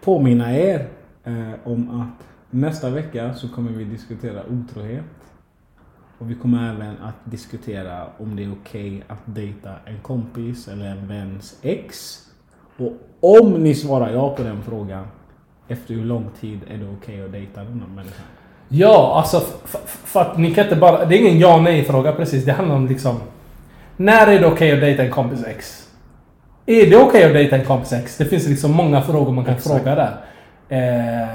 påminna er eh, om att nästa vecka så kommer vi diskutera otrohet. Och vi kommer även att diskutera om det är okej att dejta en kompis eller en väns ex. Och om ni svarar ja på den frågan, efter hur lång tid är det okej att dejta den här människan? Ja, alltså för att ni kan inte bara... Det är ingen ja nej fråga precis. Det handlar om liksom... När är det okej att dejta en kompis ex? Är det okej att dejta en kompis ex? Det finns liksom många frågor man kan Exakt. fråga där. Eh,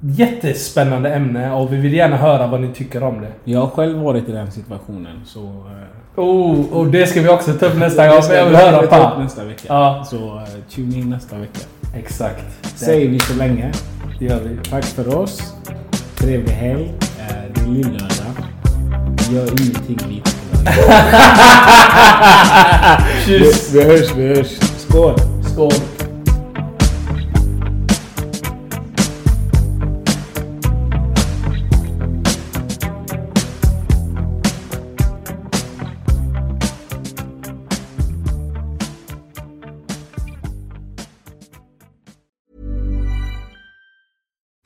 jättespännande ämne och vi vill gärna höra vad ni tycker om det. Jag har själv varit i den situationen så... Eh, Oh, och det ska vi också ta upp nästa gång. Jag vill vi höra på. nästa vecka. Ja. Så eh, tune in nästa vecka. Exakt. Säger vi så länge. Det gör vi. Tack för oss. Trevlig helg. Eh, Det är lillördag. Gör ingenting lite på lördag. Tjus! Vi vi hörs, vi hörs. Skål! Skål!